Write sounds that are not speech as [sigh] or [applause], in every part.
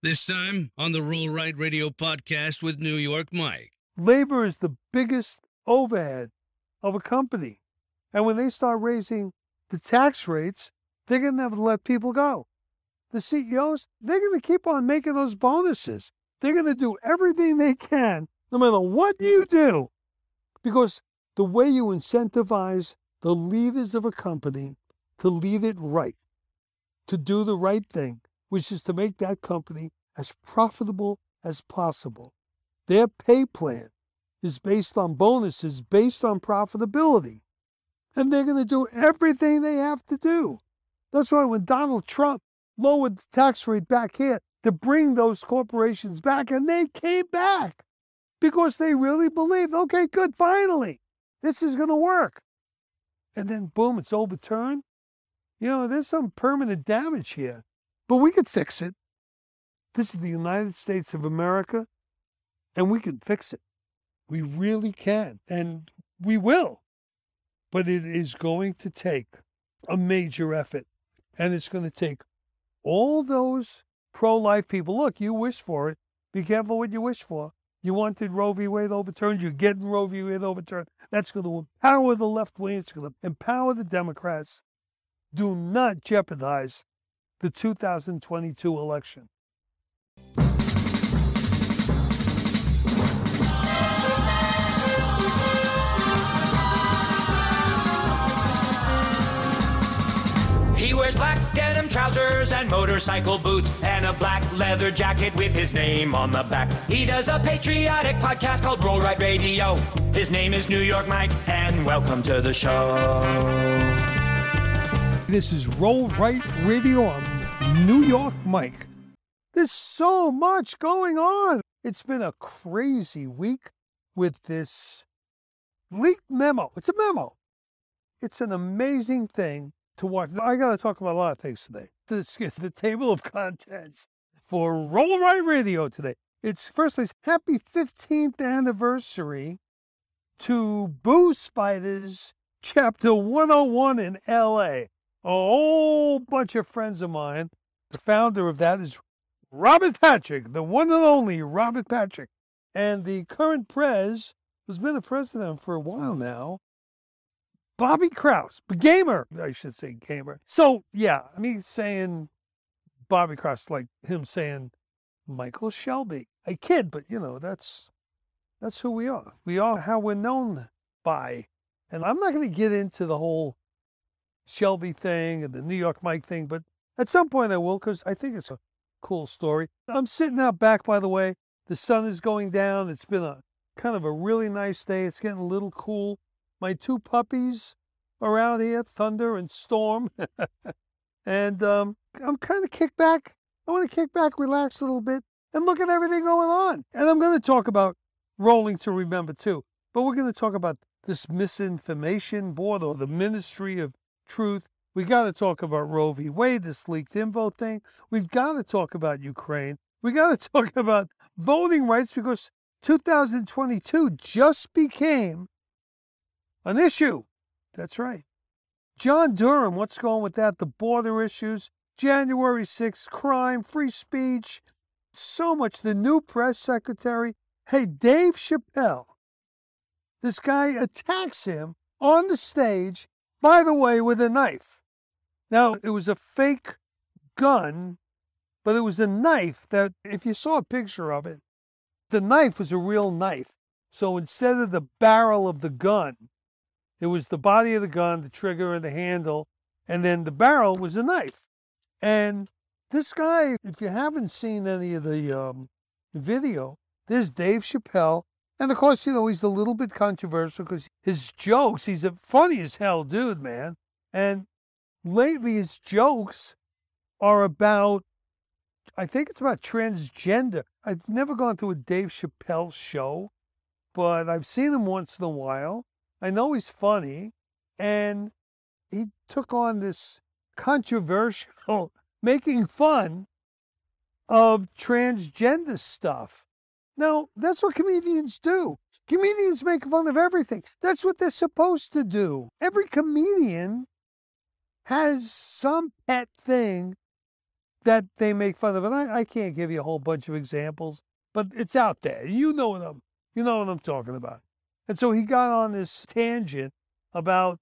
This time on the Roll Right Radio podcast with New York Mike. Labor is the biggest overhead of a company. And when they start raising the tax rates, they're going to have to let people go. The CEOs, they're going to keep on making those bonuses. They're going to do everything they can, no matter what you do. Because the way you incentivize the leaders of a company to lead it right, to do the right thing, which is to make that company as profitable as possible. Their pay plan is based on bonuses, based on profitability. And they're going to do everything they have to do. That's why when Donald Trump lowered the tax rate back here to bring those corporations back, and they came back because they really believed, okay, good, finally, this is going to work. And then, boom, it's overturned. You know, there's some permanent damage here, but we could fix it. This is the United States of America, and we can fix it. We really can, and we will. But it is going to take a major effort, and it's going to take all those pro life people. Look, you wish for it. Be careful what you wish for. You wanted Roe v. Wade overturned. You're getting Roe v. Wade overturned. That's going to empower the left wing. It's going to empower the Democrats. Do not jeopardize the 2022 election. He wears black denim trousers and motorcycle boots and a black leather jacket with his name on the back. He does a patriotic podcast called Roll Right Radio. His name is New York Mike, and welcome to the show. This is Roll Right Radio. I'm New York Mike. There's so much going on. It's been a crazy week with this leaked memo. It's a memo. It's an amazing thing to watch. I got to talk about a lot of things today. This is the table of contents for Roll Right Radio today. It's first place. Happy 15th anniversary to Boozefighters Chapter 101 in LA. A whole bunch of friends of mine. The founder of that is Robert Patrick, the one and only Robert Patrick. And the current prez, who's been the president for a while now, Bobby Kraus, gamer, I should say gamer. So yeah, mean saying Bobby Kraus like him saying Michael Shelby. I kid, but you know, that's that's who we are. We are how we're known by. And I'm not gonna get into the whole Shelby thing and the New York Mike thing, but at some point I will because I think it's a cool story. I'm sitting out back by the way. The sun is going down. It's been a kind of a really nice day. It's getting a little cool my two puppies around here, Thunder and Storm. [laughs] and um, I'm kind of kicked back. I want to kick back, relax a little bit, and look at everything going on. And I'm going to talk about Rolling to Remember too. But we're going to talk about this misinformation board or the Ministry of Truth. We got to talk about Roe v. Wade, this leaked info thing. We've got to talk about Ukraine. We got to [laughs] talk about voting rights because 2022 just became an issue. That's right. John Durham, what's going with that? The border issues, January 6th, crime, free speech, so much. The new press secretary. Hey, Dave Chappelle. This guy attacks him on the stage, by the way, with a knife. Now, it was a fake gun, but it was a knife that, if you saw a picture of it, the knife was a real knife. So instead of the barrel of the gun, it was the body of the gun, the trigger, and the handle, and then the barrel was a knife. And this guy, if you haven't seen any of the um, video, there's Dave Chappelle. And of course, you know, he's a little bit controversial because his jokes, he's a funny as hell dude, man. And lately, his jokes are about, I think it's about transgender. I've never gone to a Dave Chappelle show, but I've seen him once in a while. I know he's funny, and he took on this controversial [laughs] making fun of transgender stuff. Now, that's what comedians do. Comedians make fun of everything. That's what they're supposed to do. Every comedian has some pet thing that they make fun of. And I, I can't give you a whole bunch of examples, but it's out there. You know what I'm you know what I'm talking about. And so he got on this tangent about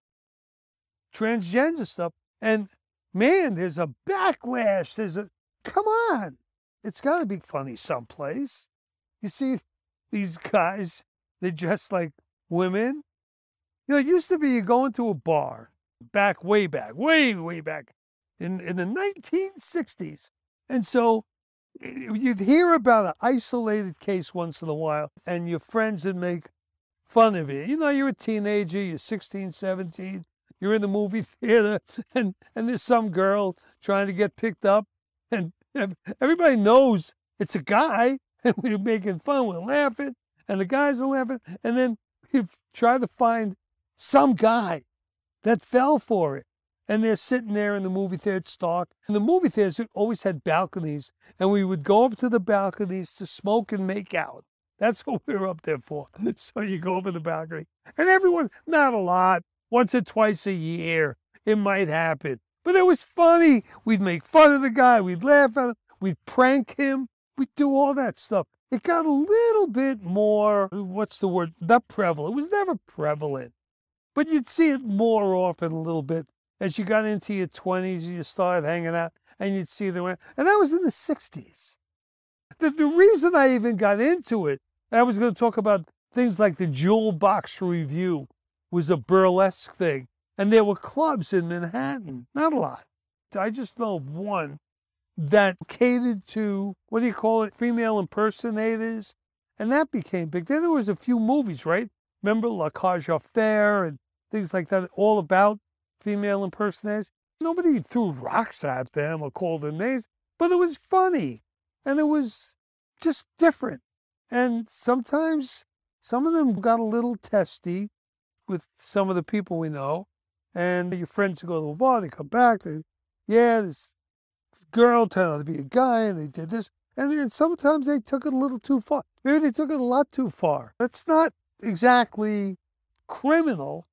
transgender stuff. And man, there's a backlash. There's a come on. It's gotta be funny someplace. You see these guys, they dress like women. You know, it used to be you go into a bar back way back, way, way back in, in the 1960s. And so you'd hear about an isolated case once in a while, and your friends would make fun of you. You know, you're a teenager, you're 16, 17, you're in the movie theater, and, and there's some girl trying to get picked up, and everybody knows it's a guy, and [laughs] we're making fun, we're laughing, and the guys are laughing, and then you try to find some guy that fell for it and they're sitting there in the movie theater, dark. And the movie theaters always had balconies, and we would go up to the balconies to smoke and make out. That's [laughs] what we were up there for. [laughs] So you go in the balcony, and everyone, not a lot, once or twice a year, it might happen. But it was funny. We'd make fun of the guy, we'd laugh at him, we'd prank him, we'd do all that stuff. It got a little bit more, what's the word? Not prevalent. It was never prevalent. But you'd see it more often a little bit as you got into your 20s, you started hanging out and you'd see them. And that was in the 60s. The, the reason I even got into it, I was going to talk about things like the Jewel Box Revue was a burlesque thing. And there were clubs in Manhattan, not a lot. I just know one that catered to, what do you call it, female impersonators. And that became big. Then there was a few movies, right? Remember La Cage aux and things like that, all about female impersonators. Nobody threw rocks at them or called them names, but it was funny and it was just different. And sometimes some of them got a little testy with some of the people we know. And your friends who go to the bar, they come back, they, yeah, this girl turned out to be a guy and they did this. And then sometimes they took it a little too far. Maybe they took it a lot too far. That's not exactly criminal,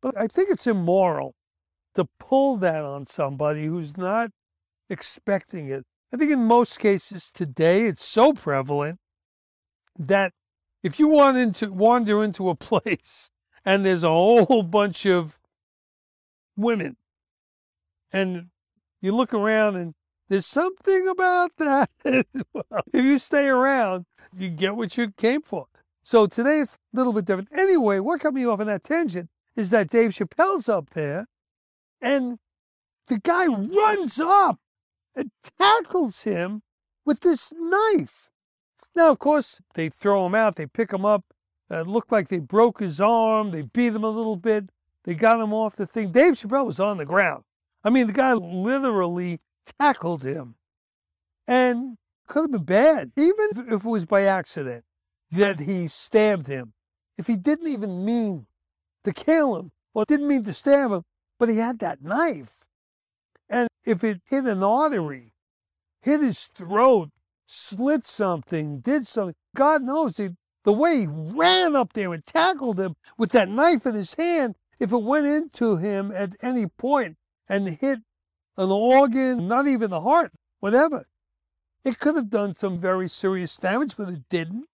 but I think it's immoral to pull that on somebody who's not expecting it. I think in most cases today it's so prevalent that if you want into wander into a [laughs] place and there's a whole bunch of women and you look around and there's something about that. [laughs] if you stay around, you get what you came for. So today it's a little bit different. Anyway, what got me off on that tangent is that Dave Chappelle's up there and the guy runs up and tackles him with this knife. Now, of course, they throw him out, they pick him up. Uh, it looked like they broke his arm, they beat him a little bit, they got him off the thing. Dave Chappelle was on the ground. I mean, the guy literally tackled him. And could have been bad, even if it was by accident that he stabbed him. If he didn't even mean to kill him or didn't mean to stab him, but he had that knife. And if it hit an artery, hit his throat, slit something, did something, God knows it, the way he ran up there and tackled him with that knife in his hand, if it went into him at any point and hit an organ, not even the heart, whatever, it could have done some very serious damage, but it didn't.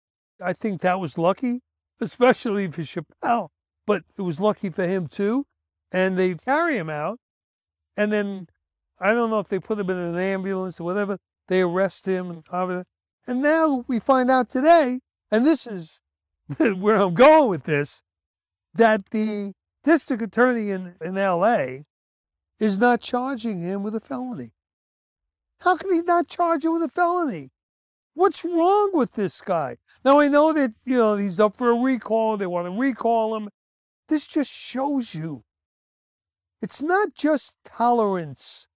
I think that was lucky, especially for Chappelle, but it was lucky for him too and they carry him out. And then I don't know if they put him in an ambulance or whatever. They arrest him and And now we find out today, and this is [laughs] where I'm going with this, that the district attorney in, in LA is not charging him with a felony. How can he not charge him with a felony? What's wrong with this guy? Now I know that you know he's up for a recall. They want to recall him. This just shows you it's not just tolerance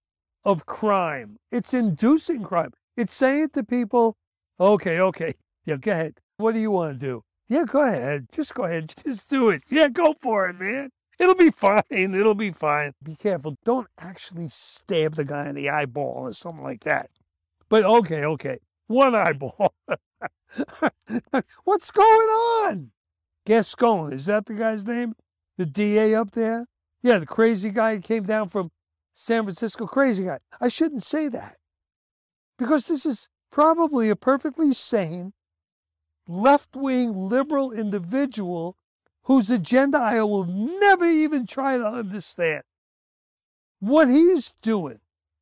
of crime, it's inducing crime. It's saying to people, okay, okay, yeah, go ahead. What do you want to do? Yeah, go ahead. Just go ahead. [laughs] Just do it. Yeah, go for it, man. It'll be fine. It'll be fine. Be careful. Don't actually stab the guy in the eyeball or something like that. But okay, okay. One eyeball. [laughs] What's going on? Gascon, is that the guy's name? The DA up there? Yeah, the crazy guy came down from San Francisco, crazy guy. I shouldn't say that. because this is probably a perfectly sane, left wing liberal individual whose agenda I will never even try to understand. What he's doing.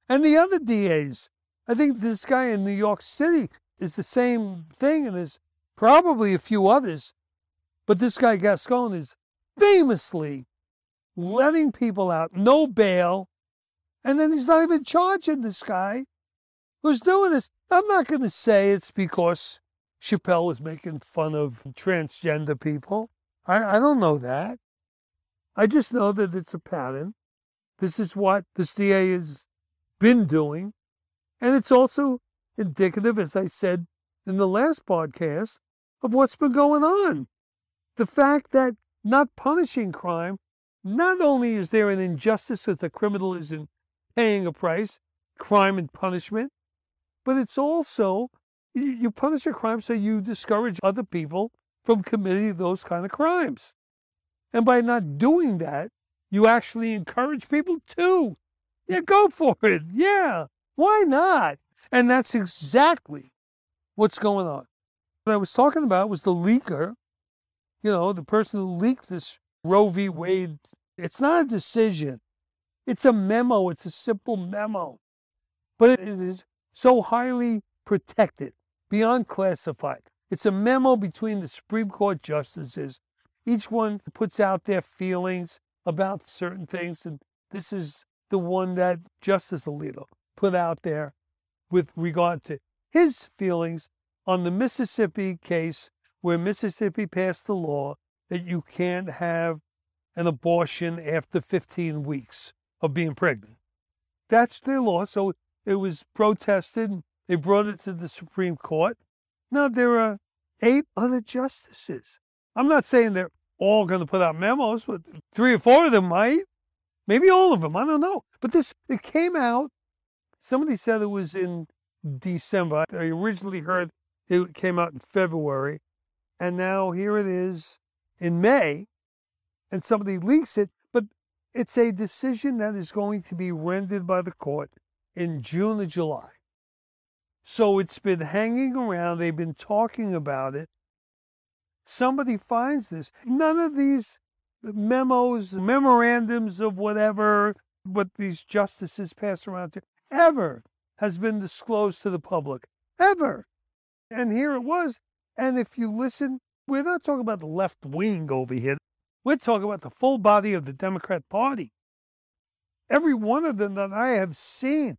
And the other DAs, I think this guy in New York City is the same thing, and there's probably a few others. But this guy Gascon is famously letting people out, no bail, and then he's not even charging this guy who's doing this. I'm not going to say it's because Chappelle was making fun of transgender people. I, I don't know that. I just know that it's a pattern. This is what this DA has been doing. And it's also indicative, as I said in the last podcast, of what's been going on. The fact that not punishing crime, not only is there an injustice that the criminal isn't paying a price, crime and punishment, but it's also you punish a crime so you discourage other people from committing those kind of crimes. And by not doing that, you actually encourage people to. Yeah, go for it. Yeah, why not? And that's exactly what's going on. What I was talking about was the leaker, you know, the person who leaked this Roe v. Wade. It's not a decision, it's a memo, it's a simple memo. But it is so highly protected, beyond classified. It's a memo between the Supreme Court justices. Each one puts out their feelings about certain things, and this is the one that Justice Alito put out there with regard to his feelings on the Mississippi case where Mississippi passed the law that you can't have an abortion after 15 weeks of being pregnant. That's their law. So it was protested. They brought it to the Supreme Court. Now there are eight other justices. I'm not saying they're all going to put out memos, but three or four of them might. Maybe all of them. I don't know. But this, it came out. Somebody said it was in December. I originally heard it came out in February. And now here it is in May. And somebody leaks it. But it's a decision that is going to be rendered by the court in June or July. So it's been hanging around. They've been talking about it. Somebody finds this. None of these memos, memorandums of whatever, what these justices pass around to, ever has been disclosed to the public. Ever. And here it was. And if you listen, we're not talking about the left wing over here. We're talking about the full body of the Democrat Party. Every one of them that I have seen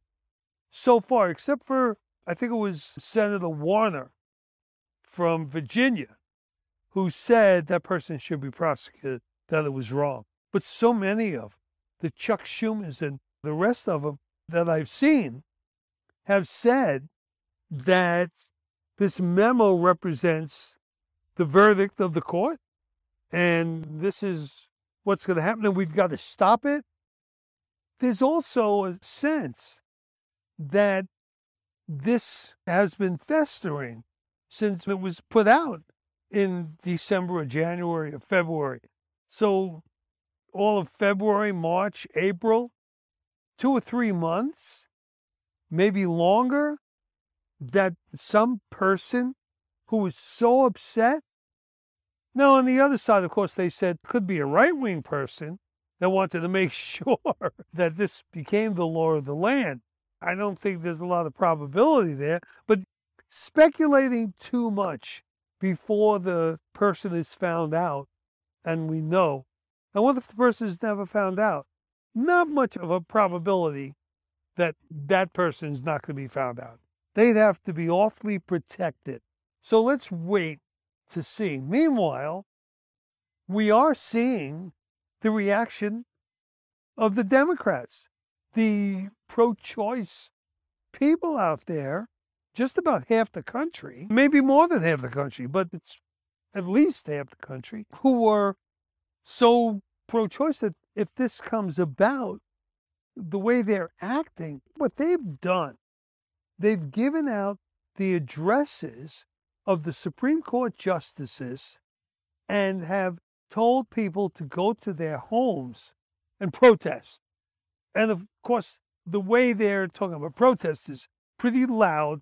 so far, except for, I think it was Senator Warner from Virginia, who said that person should be prosecuted that it was wrong. But so many of the Chuck Schumers and the rest of them that I've seen have said that this memo represents the verdict of the court and this is what's going to happen and we've got to stop it. There's also a sense that this has been festering since it was put out in December or January or February. So all of February, March, April, two or three months, maybe longer, that some person who was so upset. Now, on the other side, of course, they said could be a right wing person that wanted to make [laughs] sure that this became the law of the land. I don't think there's a lot of probability there, but speculating too much before the person is found out and we know. And what if the person is never found out? Not much of a probability that that person is not going to be found out. They'd have to be awfully protected. So let's wait to see. Meanwhile, we are seeing the reaction of the Democrats, the pro choice people out there, just about half the country, maybe more than half the country, but it's at least half the country, who were so pro choice that if this comes about, the way they're acting, what they've done, they've given out the addresses of the Supreme Court justices and have told people to go to their homes and protest. And of course, the way they're talking about protest is pretty loud.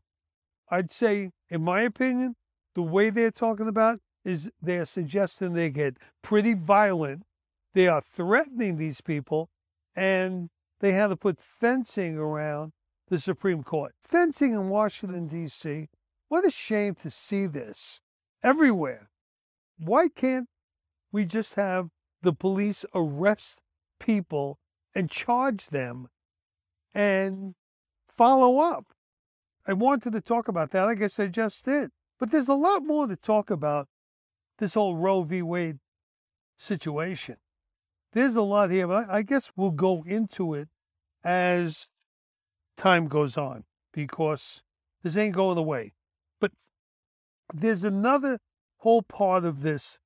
I'd say, in my opinion, the way they're talking about is they're suggesting they get pretty violent. They are threatening these people, and they had to put fencing around the Supreme Court. Fencing in Washington, D.C. What a shame to see this everywhere. Why can't we just have the police arrest people and charge them and follow up? I wanted to talk about that. I guess I just did. But there's a lot more to talk about this whole Roe v. Wade situation. There's a lot here, but I guess we'll go into it as time goes on because this ain't going away. But there's another whole part of this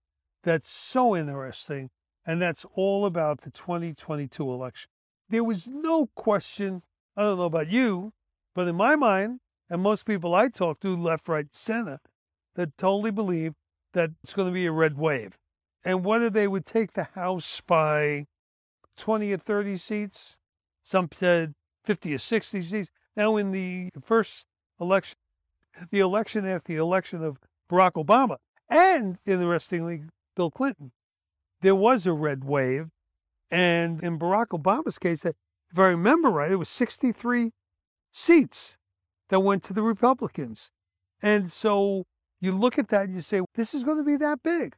that's so interesting, and that's all about the 2022 election. There was no question, I don't know about you, but in my mind, and most people I talk to, left, right, center, that totally believe that it's going to be a red wave. And whether they would take the House by 20 or 30 seats, some said 50 or 60 seats. Now, in the first election, the election after the election of Barack Obama, and interestingly, Bill Clinton, there was a red wave. And in Barack Obama's case, if I remember right, it was 63 seats that went to the Republicans. And so you look at that and you say, this is going to be that big.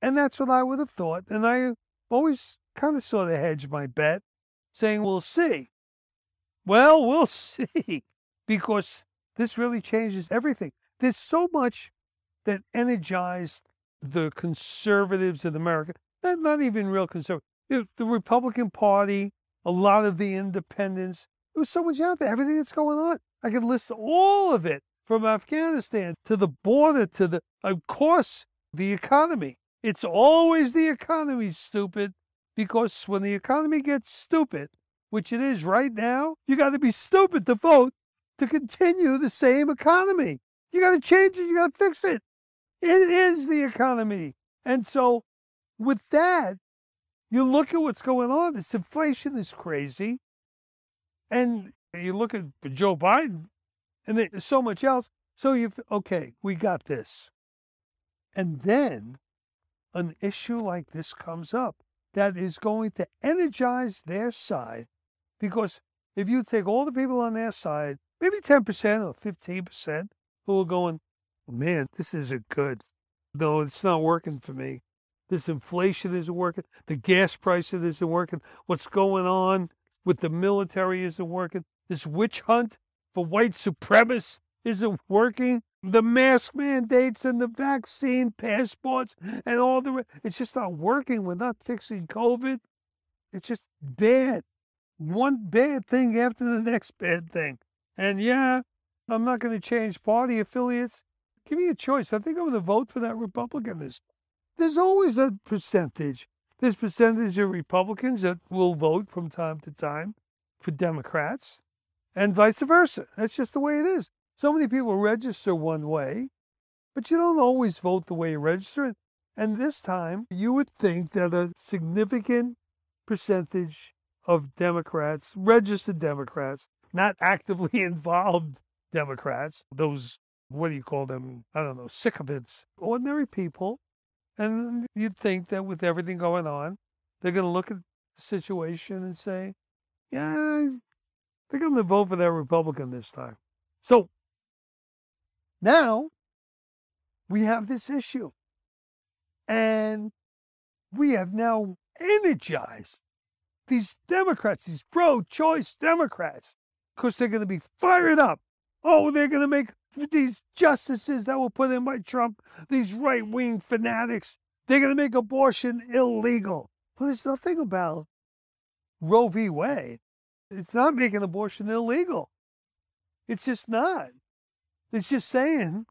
And that's what I would have thought. And I always kind of sort of hedged my bet, saying, we'll see. Well, we'll [laughs] see, because this really changes everything. There's so much that energized the conservatives in America, not, not even real conservatives, the Republican Party, a lot of the independents. There was so much out there, everything that's going on. I could list all of it from Afghanistan to the border to the, of course, the economy. It's always the economy, stupid, because when the economy gets stupid, which it is right now, you got to be stupid to vote to continue the same economy. You got to change it, you got to fix it. It is the economy. And so, with that, you look at what's going on. This inflation is crazy. And you look at Joe Biden, and there's so much else. So you've, okay, we got this. And then an issue like this comes up that is going to energize their side because if you take all the people on their side, maybe 10% or 15% who are going, man, this isn't good. No, it's not working for me. This inflation isn't working. The gas prices isn't working. What's going on with the military isn't working. This witch hunt for white supremacists isn't working. The mask mandates and the vaccine passports and all the it's just not working. We're not fixing COVID. It's just bad. One bad thing after the next bad thing. And yeah, I'm not going to change party affiliates. Give me a choice. I think I'm going to vote for that Republican. There's, there's always a percentage. There's percentage of Republicans that will vote from time to time for Democrats and vice versa. That's just the way it is. So many people register one way, but you don't always vote the way you register. And this time, you would think that a significant percentage of Democrats, registered Democrats, not actively [laughs] involved Democrats, those, what do you call them? I don't know, sycophants, ordinary people. And you'd think that with everything going on, they're going to look at the situation and say, yeah, they're going to vote for that Republican this time. So now we have this issue. And we have now energized these Democrats, these pro choice Democrats, because they're going to be fired up. Oh, they're going to make these justices that were put in by Trump, these right wing fanatics, they're going to make abortion illegal. Well, there's nothing about Roe v. Wade it's not making abortion illegal. It's just not. It's just saying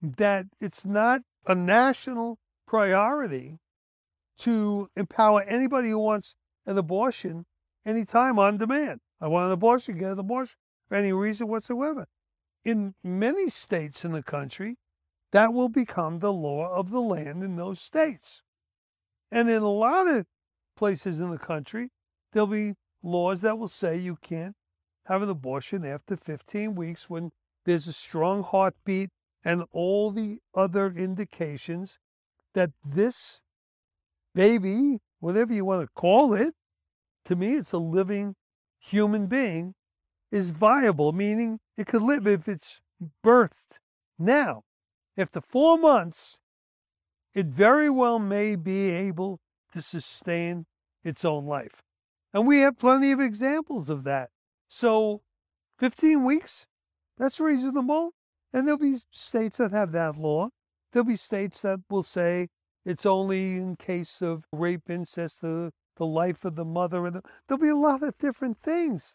that it's not a national priority to empower anybody who wants an abortion anytime on demand. I want an abortion, get an abortion for any reason whatsoever. In many states in the country, that will become the law of the land in those states. And in a lot of places in the country, there'll be laws that will say you can't have an abortion after 15 weeks when there's a strong heartbeat and all the other indications that this baby, whatever you want to call it, to me, it's a living human being, is viable, meaning it could live if it's birthed now. After four months, it very well may be able to sustain its own life. And we have plenty of examples of that. So 15 weeks, that's reasonable. And there'll be states that have that law. There'll be states that will say it's only in case of rape, incest, the, the life of the mother. And the, there'll be a lot of different things.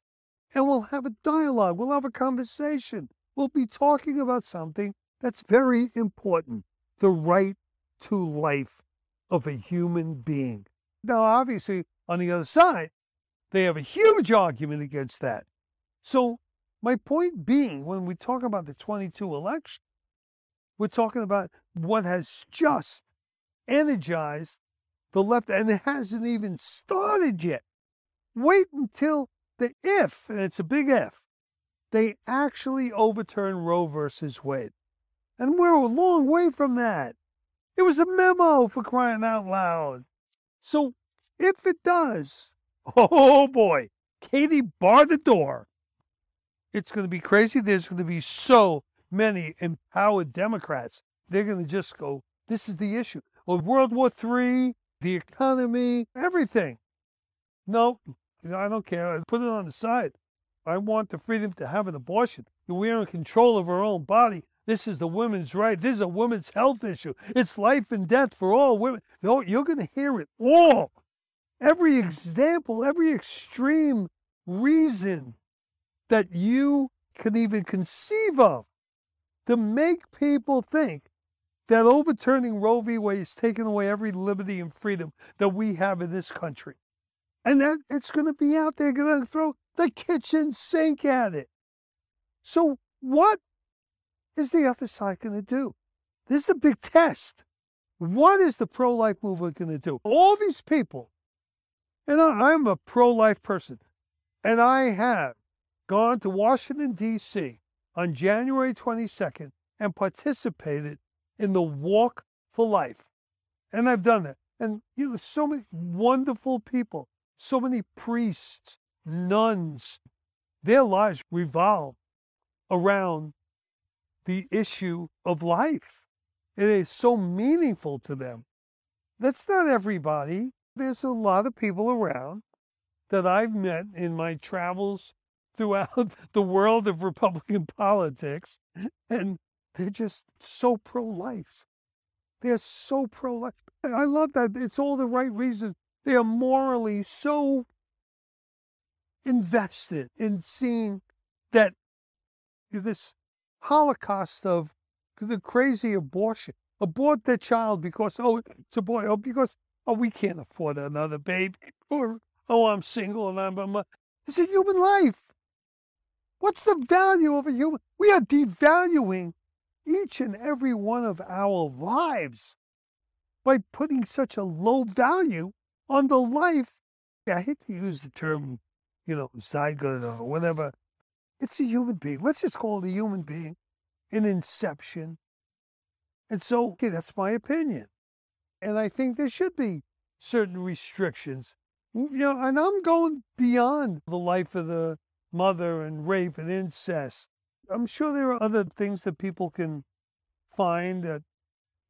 And we'll have a dialogue. We'll have a conversation. We'll be talking about something that's very important the right to life of a human being. Now, obviously, on the other side, they have a huge argument against that. So, my point being, when we talk about the 22 election, we're talking about what has just energized the left, and it hasn't even started yet. Wait until the if, and it's a big if, they actually overturn Roe versus Wade. And we're a long way from that. It was a memo for crying out loud. So if it does, [laughs] oh boy, Katie bar the door. It's going to be crazy. There's going to be so many empowered Democrats. They're going to just go, this is the issue. Well, World War III, the economy, everything. No, I don't care. I put it on the side. I want the freedom to have an abortion. We're in control of our own body. This is the women's right. This is a women's health issue. It's life and death for all women. You're going to hear it all. Every example, every extreme reason that you can even conceive of to make people think that overturning Roe v. Wade is taking away every liberty and freedom that we have in this country. And that it's going to be out there, going to throw the kitchen sink at it. So, what is the other side going to do? This is a big test. What is the pro life movement going to do? All these people, and I'm a pro life person, and I have gone to Washington, D.C. on January 22nd and participated in the Walk for Life. And I've done that. And you know, so many wonderful people, so many priests, nuns, their lives revolve around the issue of life. It is so meaningful to them. That's not everybody. There's a lot of people around that I've met in my travels throughout [laughs] the world of Republican politics, and they're just so pro life. They're so pro life. I love that. It's all the right reasons. They are morally so invested in seeing that this holocaust of the crazy abortion. Abort their child because, oh, it's a boy, oh, because, oh, we can't afford another baby, or, oh, I'm single and I'm, I'm a, it's a human life. What's the value of a human? We are devaluing each and every one of our lives by putting such a low value on the life. I hate to use the term, you know, zygote or whatever, it's a human being. Let's just call it a human being, an inception. And so, okay, that's my opinion. And I think there should be certain restrictions. You know, and I'm going beyond the life of the mother and rape and incest. I'm sure there are other things that people can find that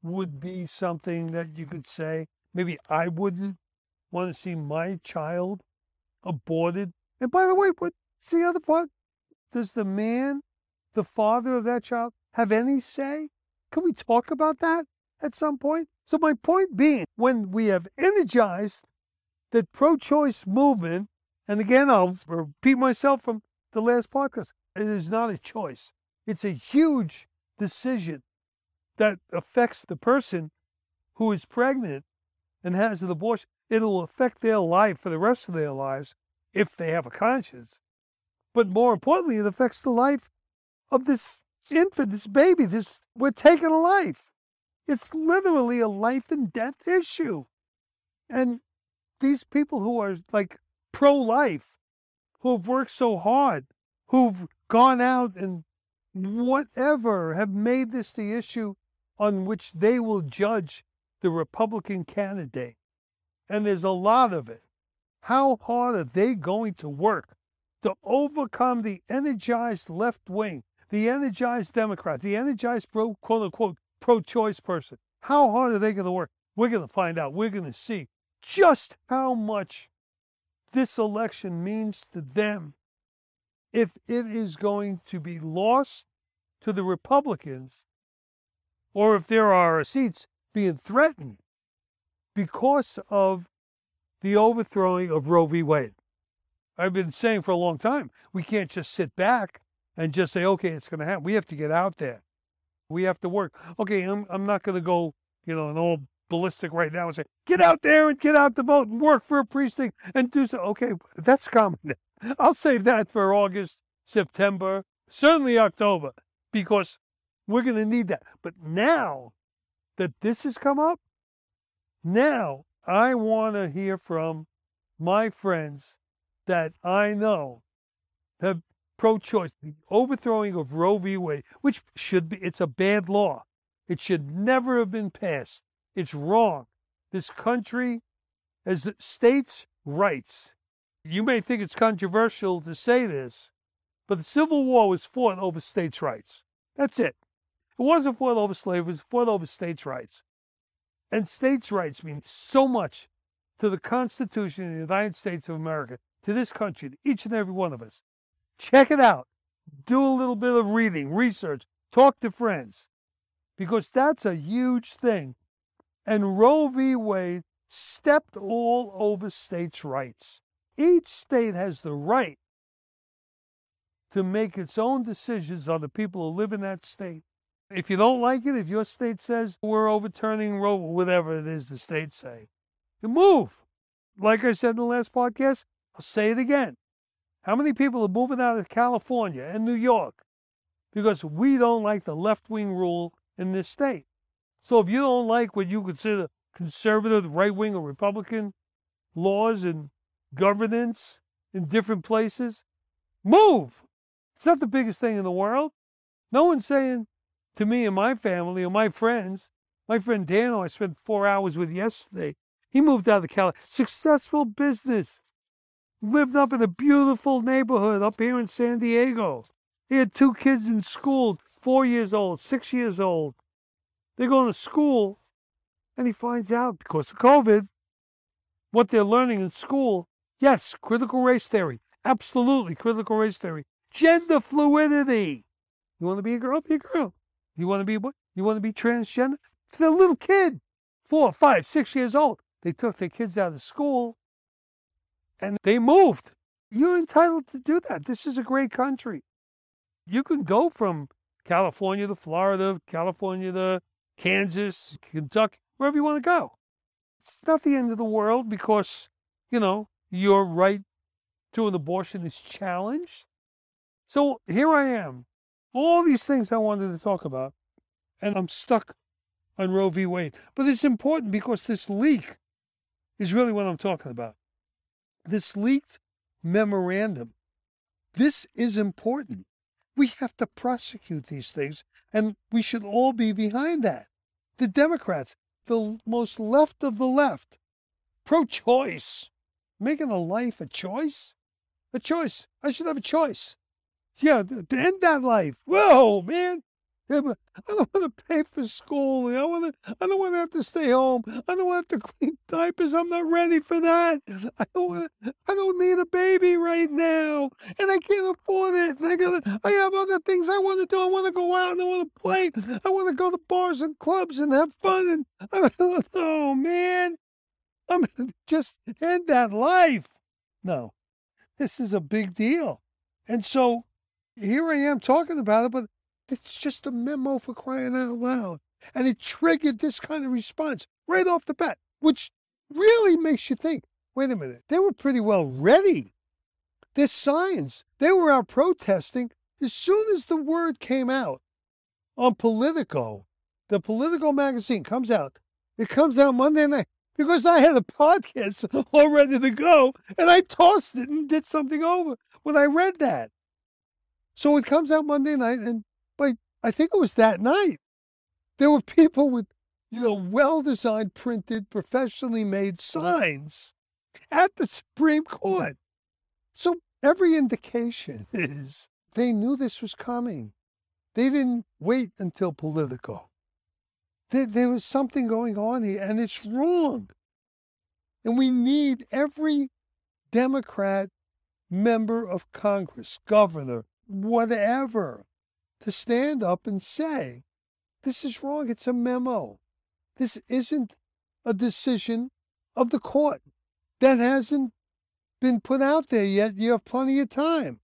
would be something that you could say, maybe I wouldn't want to see my child aborted. And by the way, what see the other part? Does the man, the father of that child, have any say? Can we talk about that at some point? So, my point being, when we have energized the pro choice movement, and again, I'll repeat myself from the last podcast it is not a choice, it's a huge decision that affects the person who is pregnant and has an abortion. It'll affect their life for the rest of their lives if they have a conscience. But more importantly, it affects the life of this infant, this baby. This we're taking a life. It's literally a life and death issue. And these people who are like pro-life, who have worked so hard who've gone out and whatever have made this the issue on which they will judge the Republican candidate. And there's a lot of it. How hard are they going to work to overcome the energized left wing, the energized Democrat, the energized pro, quote unquote pro choice person? How hard are they going to work? We're going to find out. We're going to see just how much this election means to them if it is going to be lost to the Republicans or if there are seats being threatened because of the overthrowing of Roe v. Wade. I've been saying for a long time, we can't just sit back and just say, okay, it's going to happen. We have to get out there. We have to work. Okay, I'm, I'm not going to go, you know, an old ballistic right now and say, get out there and get out to vote and work for a precinct and do so. Okay, that's common. [laughs] I'll save that for August, September, certainly October, because we're going to need that. But now that this has come up, now I want to hear from my friends that I know have pro-choice, the overthrowing of Roe v. Wade, which should be, it's a bad law. It should never have been passed. It's wrong. This country has states' rights. You may think it's controversial to say this, but the Civil War was fought over states' rights. That's it. It wasn't fought over slavery, it was fought over states' rights. And states' rights mean so much to the Constitution of the United States of America, to this country, to each and every one of us. Check it out. Do a little bit of reading, research, talk to friends, because that's a huge thing. And Roe v. Wade stepped all over states' rights. Each state has the right to make its own decisions on the people who live in that state. If you don't like it, if your state says we're overturning Roe, whatever it is the states say, you move. Like I said in the last podcast, I'll say it again. How many people are moving out of California and New York because we don't like the left wing rule in this state? So if you don't like what you consider conservative, right wing, or Republican laws and governance in different places, move. It's not the biggest thing in the world. No one's saying to me and my family and my friends, my friend Daniel, I spent four hours with yesterday. He moved out of Cali, successful business, lived up in a beautiful neighborhood up here in San Diego. He had two kids in school, four years old, six years old. They're going to school, and he finds out because of COVID what they're learning in school. Yes, critical race theory, absolutely critical race theory, gender fluidity. You want to be a girl? Be a girl. You want to be what? You want to be transgender? It's a little kid, four, five, six years old. They took their kids out of school and they moved. You're entitled to do that. This is a great country. You can go from California to Florida, California to Kansas, Kentucky, wherever you want to go. It's not the end of the world because, you know, your right to an abortion is challenged. So here I am all these things I wanted to talk about, and I'm stuck on Roe v. Wade. But it's important because this leak is really what I'm talking about. This leaked memorandum. This is important. We have to prosecute these things, and we should all be behind that. The Democrats, the most left of the left, pro choice, making a life a choice? A choice. I should have a choice. Yeah, to end that life. Whoa, man. I don't want to pay for school. I want to. I don't want to have to stay home. I don't want to have to [laughs] clean diapers. I'm not ready for that. I don't want. To, I don't need a baby right now, and I can't afford it. And I got. I have other things I want to do. I want to go out and I want to play. I want to go to bars and clubs and have fun. And I [laughs] oh man, I'm just end that life. No, this is a big deal, and so here I am talking about it, but it's just a memo for crying out loud. And it triggered this kind of response right off the bat, which really makes you think wait a minute, they were pretty well ready. There's signs. They were out protesting as soon as the word came out on Politico. The Politico magazine comes out. It comes out Monday night because I had a podcast [laughs] all ready to go and I tossed it and did something over when I read that. So it comes out Monday night, and by I think it was that night, there were people with, you know, well designed, printed, professionally made signs at the Supreme Court. So every indication [laughs] is they knew this was coming. They didn't wait until Politico. There, there was something going on here, and it's wrong. And we need every Democrat member of Congress, governor, whatever, to stand up and say, this is wrong. It's a memo. This isn't a decision of the court. That hasn't been put out there yet. You have plenty of time.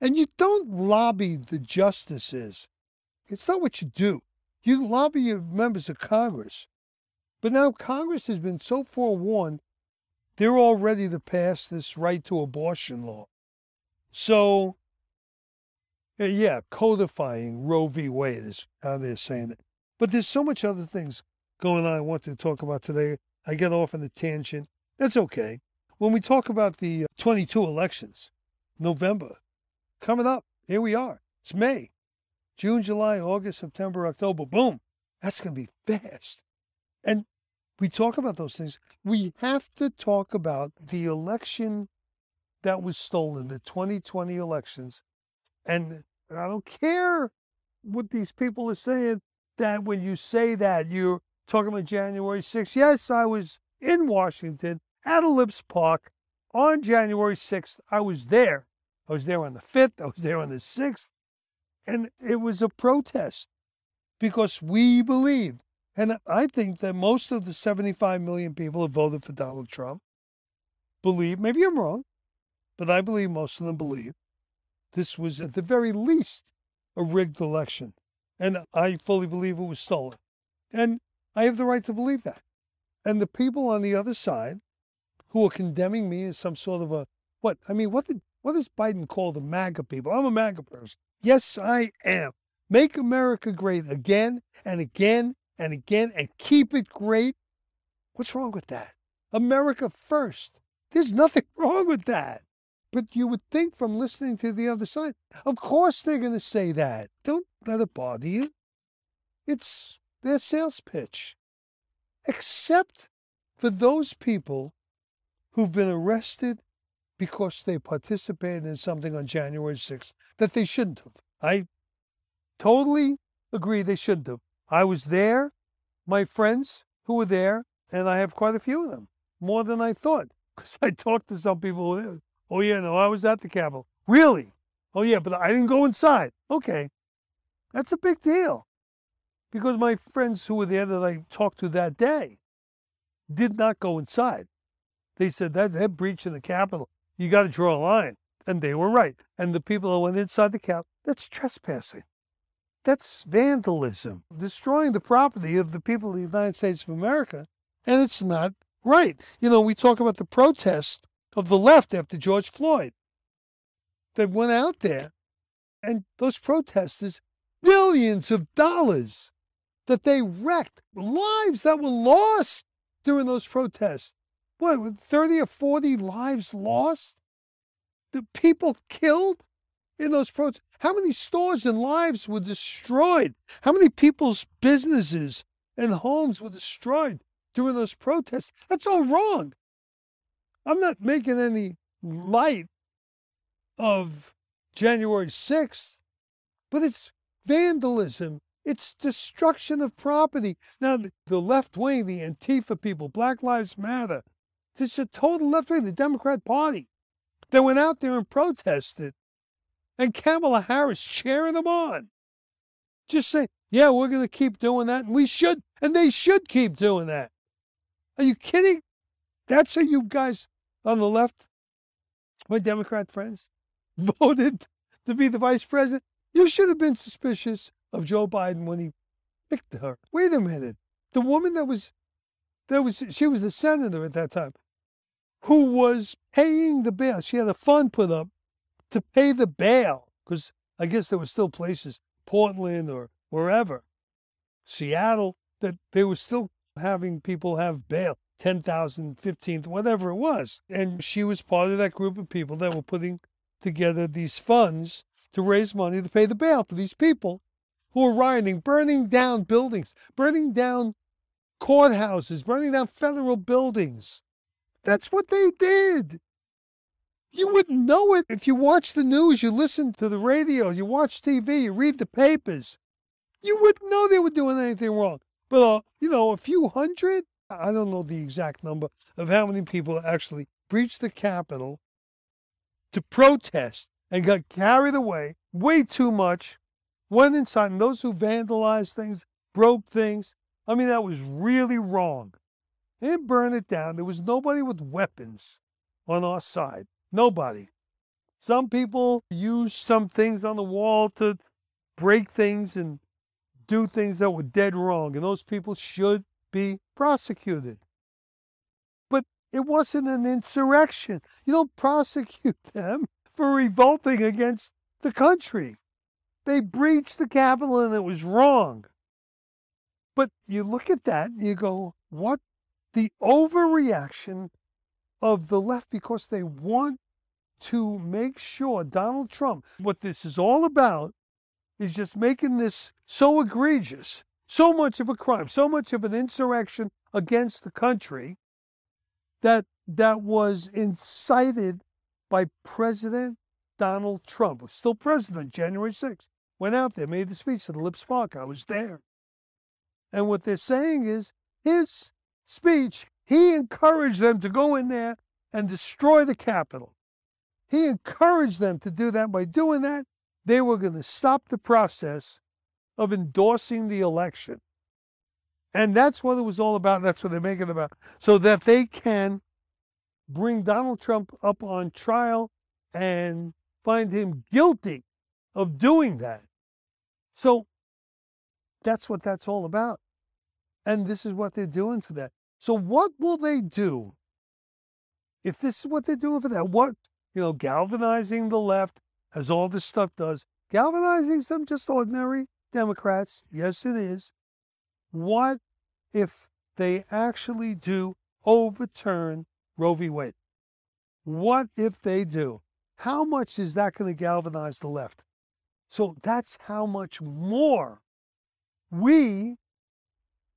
And you don't lobby the justices. It's not what you do. You lobby your members of Congress. But now Congress has been so forewarned, they're all ready to pass this right to abortion law. So, yeah, codifying Roe v. Wade is how they're saying it. But there's so much other things going on I want to talk about today. I get off on a tangent. That's okay. When we talk about the uh, 22 elections, November, coming up. Here we are. It's May. June, July, August, September, October. Boom. That's going to be fast. And we talk about those things. We have to talk about the election that was stolen, the 2020 elections. And I don't care what these people are saying, that when you say that, you're talking about January 6th. Yes, I was in Washington at Ellipse Park on January 6th. I was there. I was there on the 5th, I was there on the 6th, and it was a protest because we believed. And I think that most of the 75 million people who voted for Donald Trump believe, maybe I'm wrong, but I believe most of them believe this was at the very least a rigged election. And I fully believe it was stolen. And I have the right to believe that. And the people on the other side who are condemning me as some sort of a, what? I mean, what did what does Biden call the MAGA people? I'm a MAGA person. Yes, I am. Make America great again and again and again and keep it great. What's wrong with that? America first. There's nothing [laughs] wrong with that. But you would think from listening to the other side, of course they're going to say that. Don't let it bother you. It's their sales pitch. Except for those people who've been arrested because they participated in something on January 6th that they shouldn't have. I totally agree they shouldn't have. I was there, my friends who were there, and I have quite a few of them, more than I thought, because [laughs] I talked to some people. Oh, yeah, no, I was at the Capitol. Really? Oh, yeah, but I didn't go inside. Okay. That's a big deal. Because my friends who were there that I talked to that day did not go inside. They said that they're breaching the Capitol you got to draw a line. And they were right. And the people that went inside the cap, that's trespassing. That's vandalism, destroying the property of the people of the United States of America. And it's not right. You know, we talk about the protest of the left after George Floyd that went out there. And those protesters, billions of dollars that they wrecked, lives that were lost during those protests what, 30 or 40 lives lost? The people killed in those protests? How many stores and lives were destroyed? How many people's businesses and homes were destroyed during those protests? That's all wrong. I'm not making any light of January 6th, but it's vandalism. It's destruction of property. Now, the left wing, the Antifa people, Black Lives Matter, it's a total left wing, the Democrat Party. that went out there and protested. And Kamala Harris cheering them on. Just say, yeah, we're going to keep doing that. And we should. And they should keep doing that. Are you kidding? That's how you guys on the left, my Democrat friends, [laughs] voted to be the vice president. You should have been suspicious of Joe Biden when he picked her. Wait a minute. The woman that was, that was, she was a senator at that time who was paying the bail. She had a fund put up to pay the bail because I guess there were still places, Portland or wherever, Seattle, that they were still having people have bail, 10,000, 15, whatever it was. And she was part of that group of people that were putting together these funds to raise money to pay the bail for these people who were rioting, burning down buildings, burning down courthouses, burning down federal buildings. That's what they did. You wouldn't know it if you watch the news, you listen to the radio, you watch TV, you read the papers. You wouldn't know they were doing anything wrong. But, uh, you know, a few hundred, I don't know the exact number of how many people actually breached the Capitol to protest and got carried away way too much, went inside, and those who vandalized things, broke things, I mean, that was really wrong. They didn't burn it down. There was nobody with weapons on our side. Nobody. Some people used some things on the wall to break things and do things that were dead wrong, and those people should be prosecuted. But it wasn't an insurrection. You don't prosecute [laughs] them for revolting against the country. They breached the Capitol and it was wrong. But you look at that and you go, what? The overreaction of the left because they want to make sure Donald Trump, what this is all about, is just making this so egregious, so much of a crime, so much of an insurrection against the country that that was incited by President Donald Trump, still president, January 6th. Went out there, made the speech to the Ellipse Park. I was there. And what they're saying is his speech, he encouraged them to go in there and destroy the Capitol. He encouraged them to do that. By doing that, they were going to stop the process of endorsing the election. And that's what it was all about. That's what they make it about. So that they can bring Donald Trump up on trial and find him guilty of doing that. So that's what that's all about. And this is what they're doing for that. So what will they do if this is what they're doing for that? What you know, galvanizing the left, as all this stuff does, galvanizing some just ordinary Democrats. Yes, it is. What if they actually do overturn Roe v. Wade? What if they do? How much is that going to galvanize the left? So that's how much more we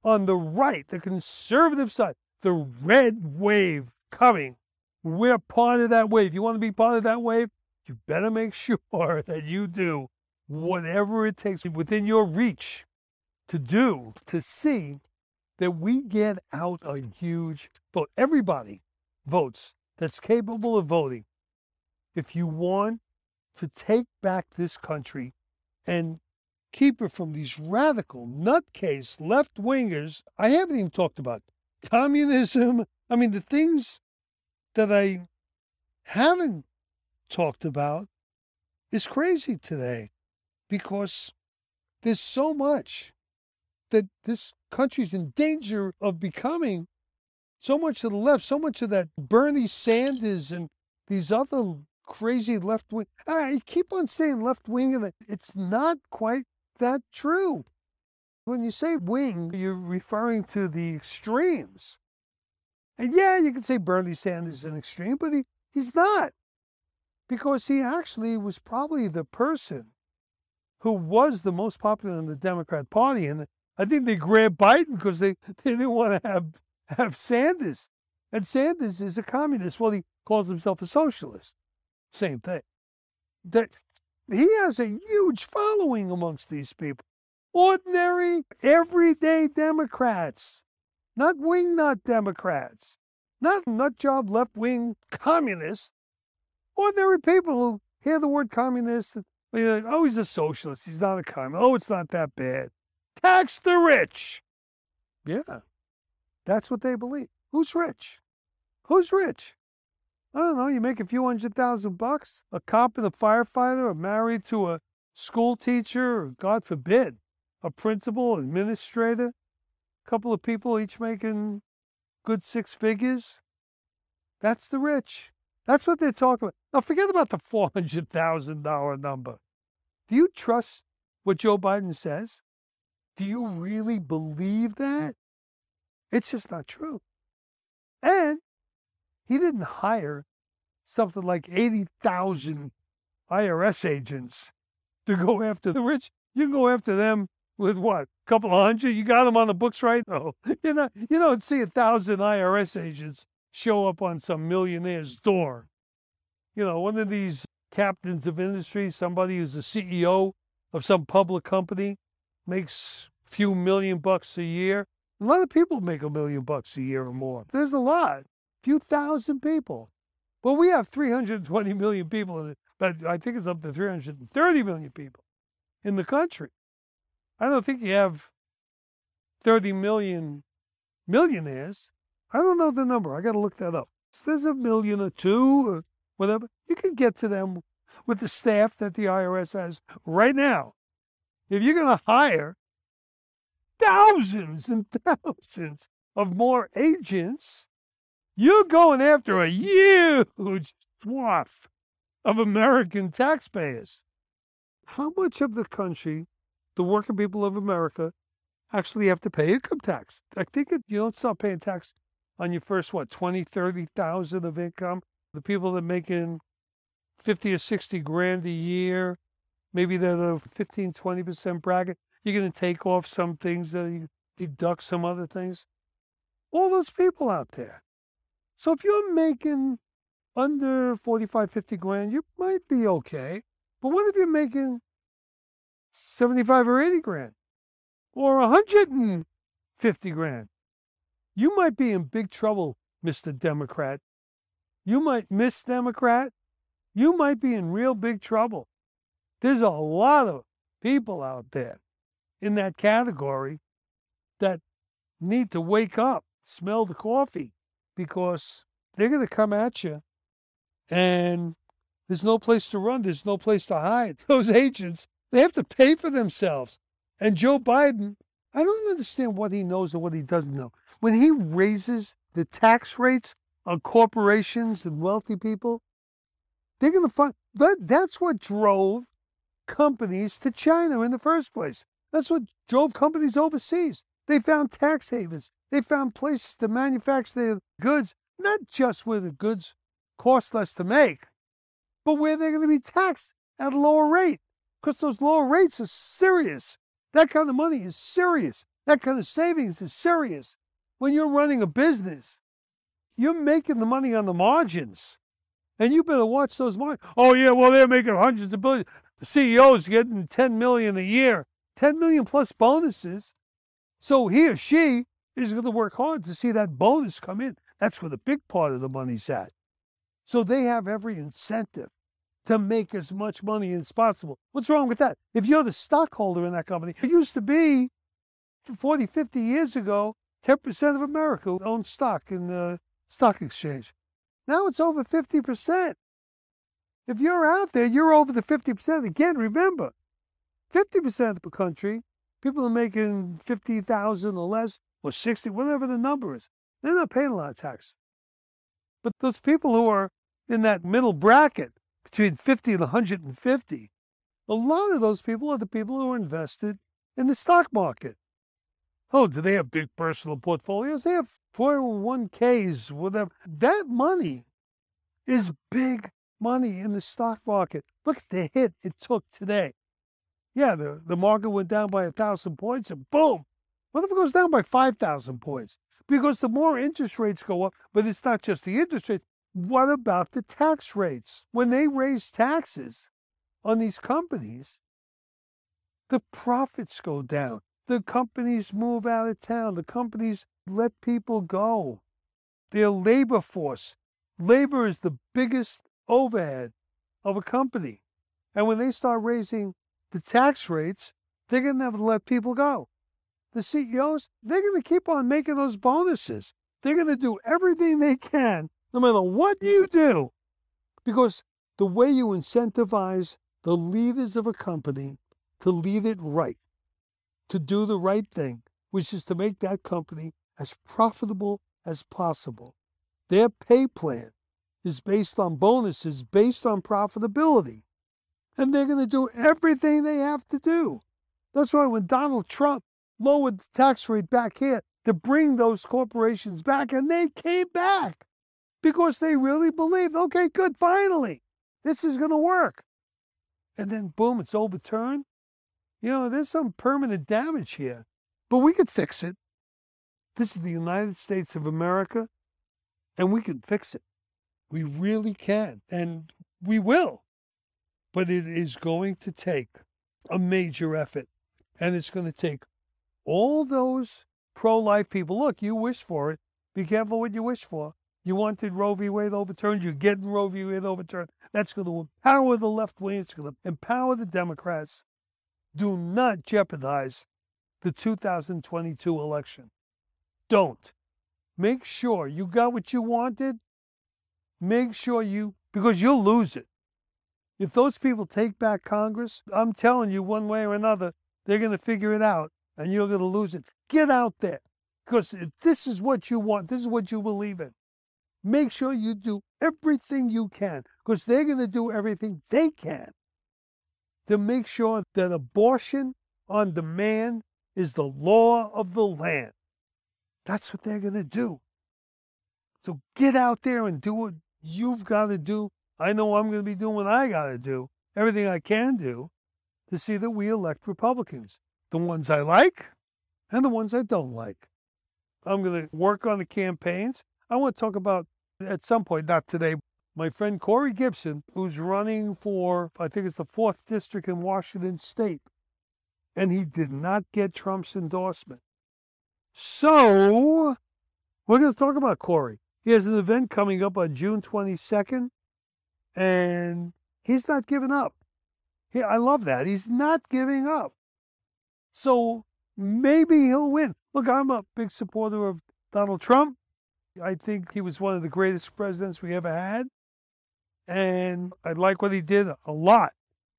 on the right, the conservative side, the red wave coming we're part of that wave. You want to be part of that wave? You better make [laughs] sure that you do whatever it takes within your reach to do to see that we get out a huge vote. Everybody votes that's capable of voting. If you want to take back this country and keep it from these radical, nutcase left wingers, I haven't even talked about communism. I mean, the things that I haven't talked about is crazy today because there's so much that this country's in danger of becoming so much to the left, so much of that Bernie Sanders and these other crazy left wing. I keep on saying left wing, and it's not quite that true. When you say wing, you're referring to the extremes. And yeah, you can say Bernie Sanders is an extreme, but he, he's not. Because he actually was probably the person who was the most popular in the Democrat Party. And I think they grabbed Biden because they, [laughs] they didn't want to have, have Sanders. And Sanders is a communist. Well, he calls himself a socialist. Same thing. That he has a huge following amongst these people. Ordinary, everyday Democrats not wingnut Democrats, not nut job left wing communists. Ordinary people who hear the word communist, and like, oh, he's a socialist. He's not a communist. Oh, it's not that bad. Tax the rich. Yeah, that's what they believe. Who's rich? Who's rich? I don't know. You make a few hundred thousand bucks. A cop and a firefighter are married to a school teacher, or God forbid, a principal, administrator a couple of people each making good six figures. That's the rich. That's what they're talking about. Now, forget about the $400,000 number. Do you trust what Joe Biden says? Do you really believe that? It's just not true. And he didn't hire something like 80,000 IRS agents to go [laughs] after the rich. You can go after them with what? A couple of hundred? You got them on the books right? No. [laughs] You you don't see a thousand IRS agents show up on some millionaire's door. You know, one of these captains of industry, somebody who's the CEO of some public company, makes a few million bucks a year. A lot of people make a million bucks a year or more. There's a lot, few thousand people. Well, we have 320 million people, but I think it's up to 330 million people in the country. I don't think you have 30 million millionaires. I don't know the number. I got to look that up. So there's a million or two whatever. You can get to them with the staff that the IRS has right now. If you're going to hire thousands and [laughs] thousands of more agents, you're going after a huge swath of American taxpayers. How much of the country, the working people of America, actually have to pay income tax? I think it, you don't start paying tax on your first, what, 20, 30,000 of income. The people that are making 50 or 60 grand a year, maybe they're the 15, 20% bracket, you're going to take off some things, that you deduct some other things. All those people out there. So if you're making under 45, 50 grand, you might be okay. But what if you're making 75 or 80 grand or 150 grand? You might be in big trouble, Mr. Democrat. You might miss Democrat. You might be in real big trouble. There's a lot of people out there in that category that need to wake up, smell the coffee, because they're going to come at you and there's no place to run. There's no place to hide. [laughs] Those agents, they have to pay for themselves. And Joe Biden, I don't understand what he knows or what he doesn't know. When he raises the tax rates on corporations and wealthy people, they're going to find that that's what drove companies to China in the first place. That's what drove companies overseas. They found tax havens. They found places to manufacture their goods, not just where the goods cost less to make, but where they're going to be taxed at a lower rate. Because those lower rates are serious. That kind of money is serious. That kind of savings is serious. When you're running a business, you're making the money on the margins. And you better watch those margins. Oh, yeah, well, they're making hundreds of billions. The CEO's getting 10 million a year. 10 million plus bonuses. So he or she is going to work hard to see that bonus come in. That's where the big part of the money's at. So they have every incentive to make as much money as possible. What's wrong with that? If you're the stockholder in that company, it used to be 40, 50 years ago, 10% of America owned stock in the stock exchange. Now it's over 50%. If you're out there, you're over the 50%. Again, remember, 50% of the country, people are making 50,000 or less, or 60, whatever the number is. They're not paying a lot of tax. But those people who are in that middle bracket between 50 and 150, a lot of those people are the people who are invested in the stock market. Oh, do they have big personal portfolios? They have 401ks, whatever. That money is big money in the stock market. Look at the hit it took today. Yeah, the, the market went down by a thousand points and boom. What if it goes down by 5,000 points? Because the more interest rates go up, but it's not just the interest rates. What about the tax rates? When they raise taxes on these companies, the profits go down. The companies move out of town. The companies let people go. Their labor force. Labor is the biggest overhead of a company. And when they start raising the tax rates, they're going to have to let people go. The CEOs, they're going to keep on making those bonuses. They're going to do everything they can, no matter what you do, because the way you incentivize the leaders of a company to lead it right, to do the right thing, which is to make that company as profitable as possible. Their pay plan is based on bonuses, based on profitability and they're going to do everything they have to do. That's why when Donald Trump lowered the tax rate back here to bring those corporations back, and they came back because they really believed, okay, good, finally, this is going to work. and then boom, it's overturned. You know, there's some permanent damage here, but we could fix it. This is the United States of America, and we can fix it. We really can, and we will. But it is going to take a major effort, and it's going to take all those pro life people. Look, you wish for it. Be careful what you wish for. You wanted Roe v. Wade overturned. You're getting Roe v. Wade overturned. That's going to empower the left wing. It's going to empower the Democrats. Do not jeopardize the 2022 election. Don't. Make sure you got what you wanted. Make sure you, because you'll lose it. If those people take back Congress, I'm telling you, one way or another, they're going to figure it out and you're going to lose it. Get out there. Because if this is what you want, this is what you believe in, make sure you do everything you can because they're going to do everything they can to make sure that abortion on demand is the law of the land. That's what they're going to do. So get out there and do what you've got to do. I know I'm going to be doing what I got to do, everything I can do to see that we elect Republicans, the ones I like and the ones I don't like. I'm going to work on the campaigns. I want to talk about at some point, not today, my friend Corey Gibson, who's running for, I think it's the fourth district in Washington state, and he did not get Trump's endorsement. So, we're going to talk about Corey. He has an event coming up on June 22nd, and he's not giving up. He, I love that. He's not giving up. So, maybe he'll win. Look, I'm a big supporter of Donald Trump. I think he was one of the greatest presidents we ever had. And I like what he did a lot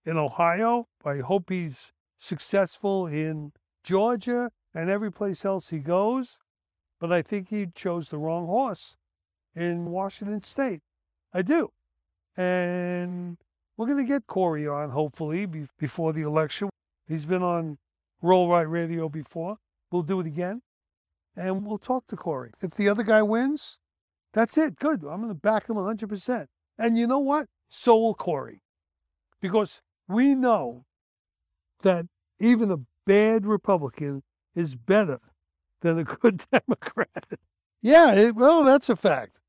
in Ohio. I hope he's successful in Georgia and every place else he goes. But I think he chose the wrong horse in Washington State. I do. And we're going to get Corey on, hopefully, before the election. He's been on Roll Right Radio before. We'll do it again and we'll talk to Corey. If the other guy wins, that's it. Good. I'm going to back him 100%. And you know what? So will Corey. Because we know that even a bad Republican is better than a good [laughs] Democrat. yeah, it, well, that's a fact.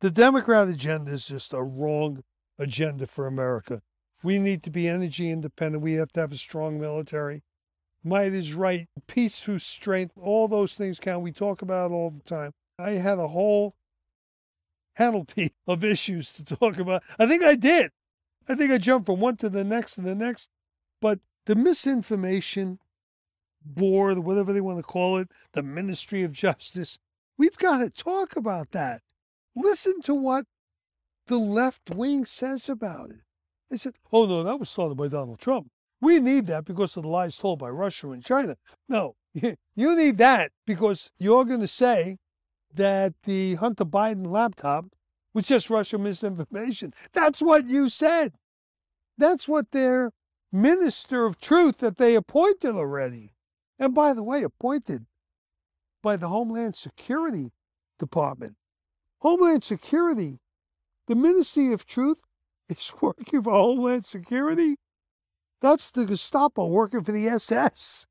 The Democrat agenda is just a wrong agenda for America. We need to be energy independent. We have to have a strong military might is right, peace through strength, all those things count. We talk about it all the time. I had a whole panoply of issues to talk about. I think I did. I think I jumped from one to the next and the next. But the misinformation board, whatever they want to call it, the Ministry of Justice, we've got to talk about that. Listen to what the left wing says about it. They said, oh no, that was started by Donald Trump. We need that because of the lies told by Russia and China. No, [laughs] you need that because you're going to say that the Hunter Biden laptop was just Russian misinformation. That's what you said. That's what their minister of truth that they appointed already. And by the way, appointed by the Homeland Security Department. Homeland Security, the Ministry of Truth [laughs] is working for Homeland Security that's the Gestapo working for the SS.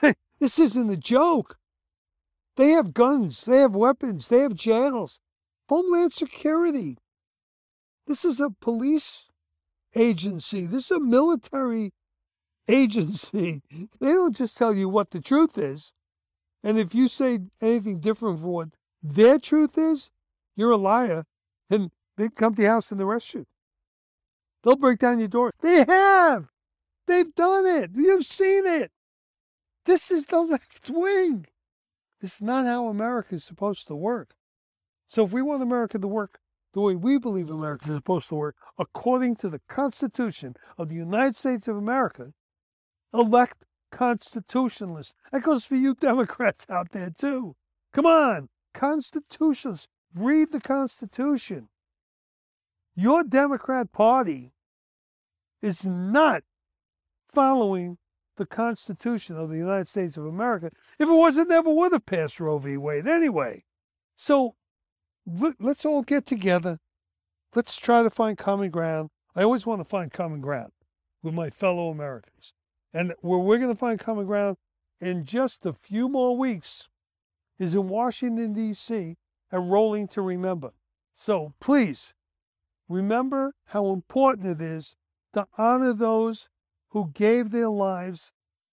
[laughs] this isn't a joke. They have guns, they have weapons, they have jails. Homeland Security. This is a police agency, this is a military agency. [laughs] They don't just tell you what the truth is. And if you say anything different from what their truth is, you're a liar. And they come to your house and arrest you. They'll break down your door. They have. They've done it. You've seen it. This is the [laughs] left wing. This is not how America is supposed to work. So if we want America to work the way we believe America is supposed to work, according to the Constitution of the United States of America, elect constitutionalists. That goes for you [laughs] Democrats out there too. Come on, constitutionalists, read the Constitution. Your Democrat Party is not following the Constitution of the United States of America. If it wasn't, never would have passed Roe v. Wade anyway. So let's all get together. Let's try to find common ground. I always want to find common ground. with my fellow Americans. And where we're going to find common ground in just a few more weeks is in Washington, D.C. and rolling to remember. So please remember how important it is to honor those who gave their lives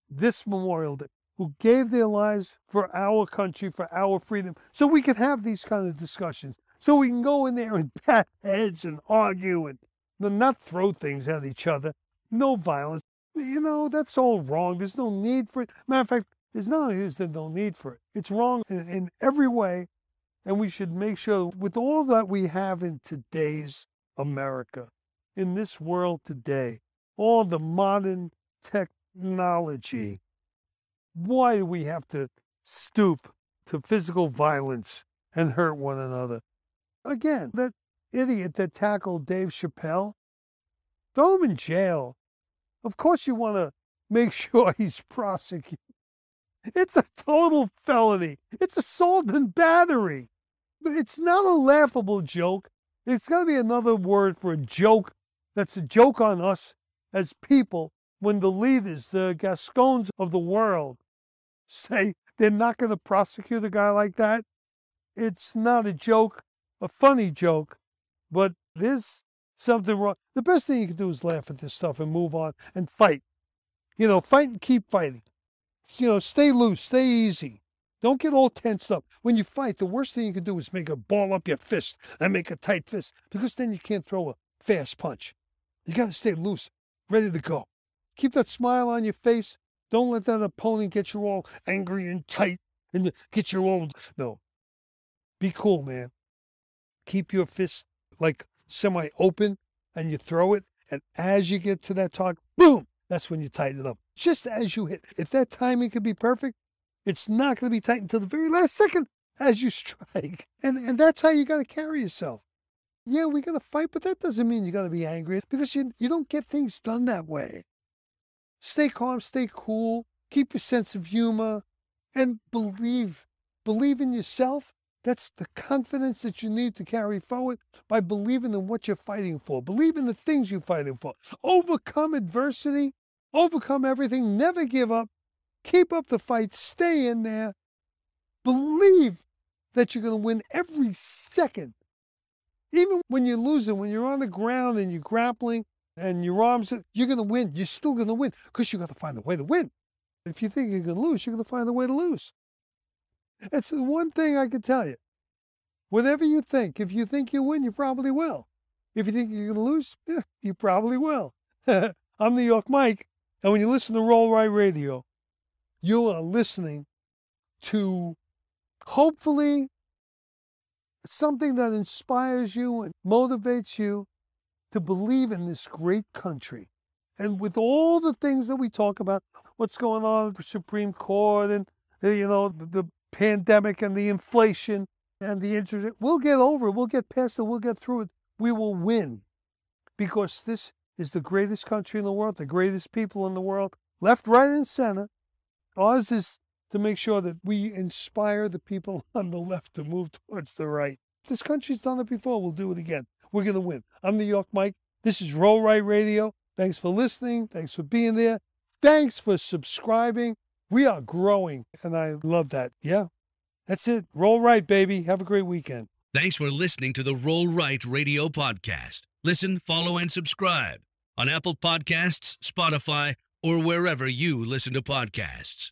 this Memorial Day, who gave their lives for our country, for our freedom, so we can have these kind of discussions, so we can go in there and [laughs] pat heads and argue and not throw things at each other. No violence. You know, that's all wrong. There's no need for it. Matter of fact, it's not only is there no need for it, it's wrong in, in every way. And we should make sure, with all that we have in today's America, in this world today, all the modern technology, why do we have to stoop to physical violence and hurt one another? Again, that idiot that tackled Dave Chappelle, throw him in jail. Of course, you want to make [laughs] sure he's prosecuted. It's a total felony. It's assault and battery. It's not a laughable joke. It's got to be another word for a joke that's a joke on us as people when the leaders, the Gascons of the world, say they're not going to prosecute a guy like that. It's not a joke, a funny joke, but there's something wrong. The best thing you can do is laugh at this stuff and move on and fight. You know, fight and keep fighting. You know, stay loose, stay easy. Don't get all tensed up. When you fight, the worst thing you can do is make a ball up your fist and make a tight fist because then you can't throw a fast punch. You got to stay loose, ready to go. Keep that smile on your face. Don't let that opponent get you all angry and tight and get you all. No. Be cool, man. Keep your fist like semi open and you throw it. And as you get to that target, boom, that's when you tighten it up. Just as you hit. If that timing could be perfect, it's not going to be tight until the very last second as you [laughs] strike. And, and that's how you got to carry yourself. Yeah, we got to fight, but that doesn't mean you got to be angry because you, you don't get things done that way. Stay calm, stay cool, keep your sense of humor, and believe. Believe in yourself. That's the confidence that you need to carry forward by believing in what you're fighting for. Believe in the things you're fighting for. Overcome adversity, overcome everything, never give up, keep up the fight, stay in there. Believe that you're going to win every second. Even when you're losing, when you're on the ground and you're grappling, and your arms, you're going to win. You're still going to win because you got to find a way to win. If you think you're going to lose, you're going to find a way to lose. It's the one thing I can tell you. Whatever you think, if you think you win, you probably will. If you think you're going to lose, yeah, [laughs] you probably will. [laughs] I'm New York Mike, and when you listen to Roll Right Radio, you are listening to hopefully something that inspires you and motivates you to believe in this great country. And with all the things that we talk about, what's going on with the Supreme Court and, uh, you know, the pandemic and the inflation and the interest, we'll get over it. We'll get past it. We'll get through it. We will win because this is the greatest country in the world, the greatest people in the world, left, right, and center. Ours is to make sure that we inspire the people [laughs] on the left to move towards the right. This country's done it before. We'll do it again. We're going to win. I'm New York Mike. This is Roll Right Radio. Thanks for listening. Thanks for being there. Thanks for subscribing. We are growing, and I love that. Yeah, that's it. Roll right, baby. Have a great weekend. Thanks for listening to the Roll Right Radio podcast. Listen, follow, and subscribe on Apple Podcasts, Spotify, or wherever you listen to podcasts.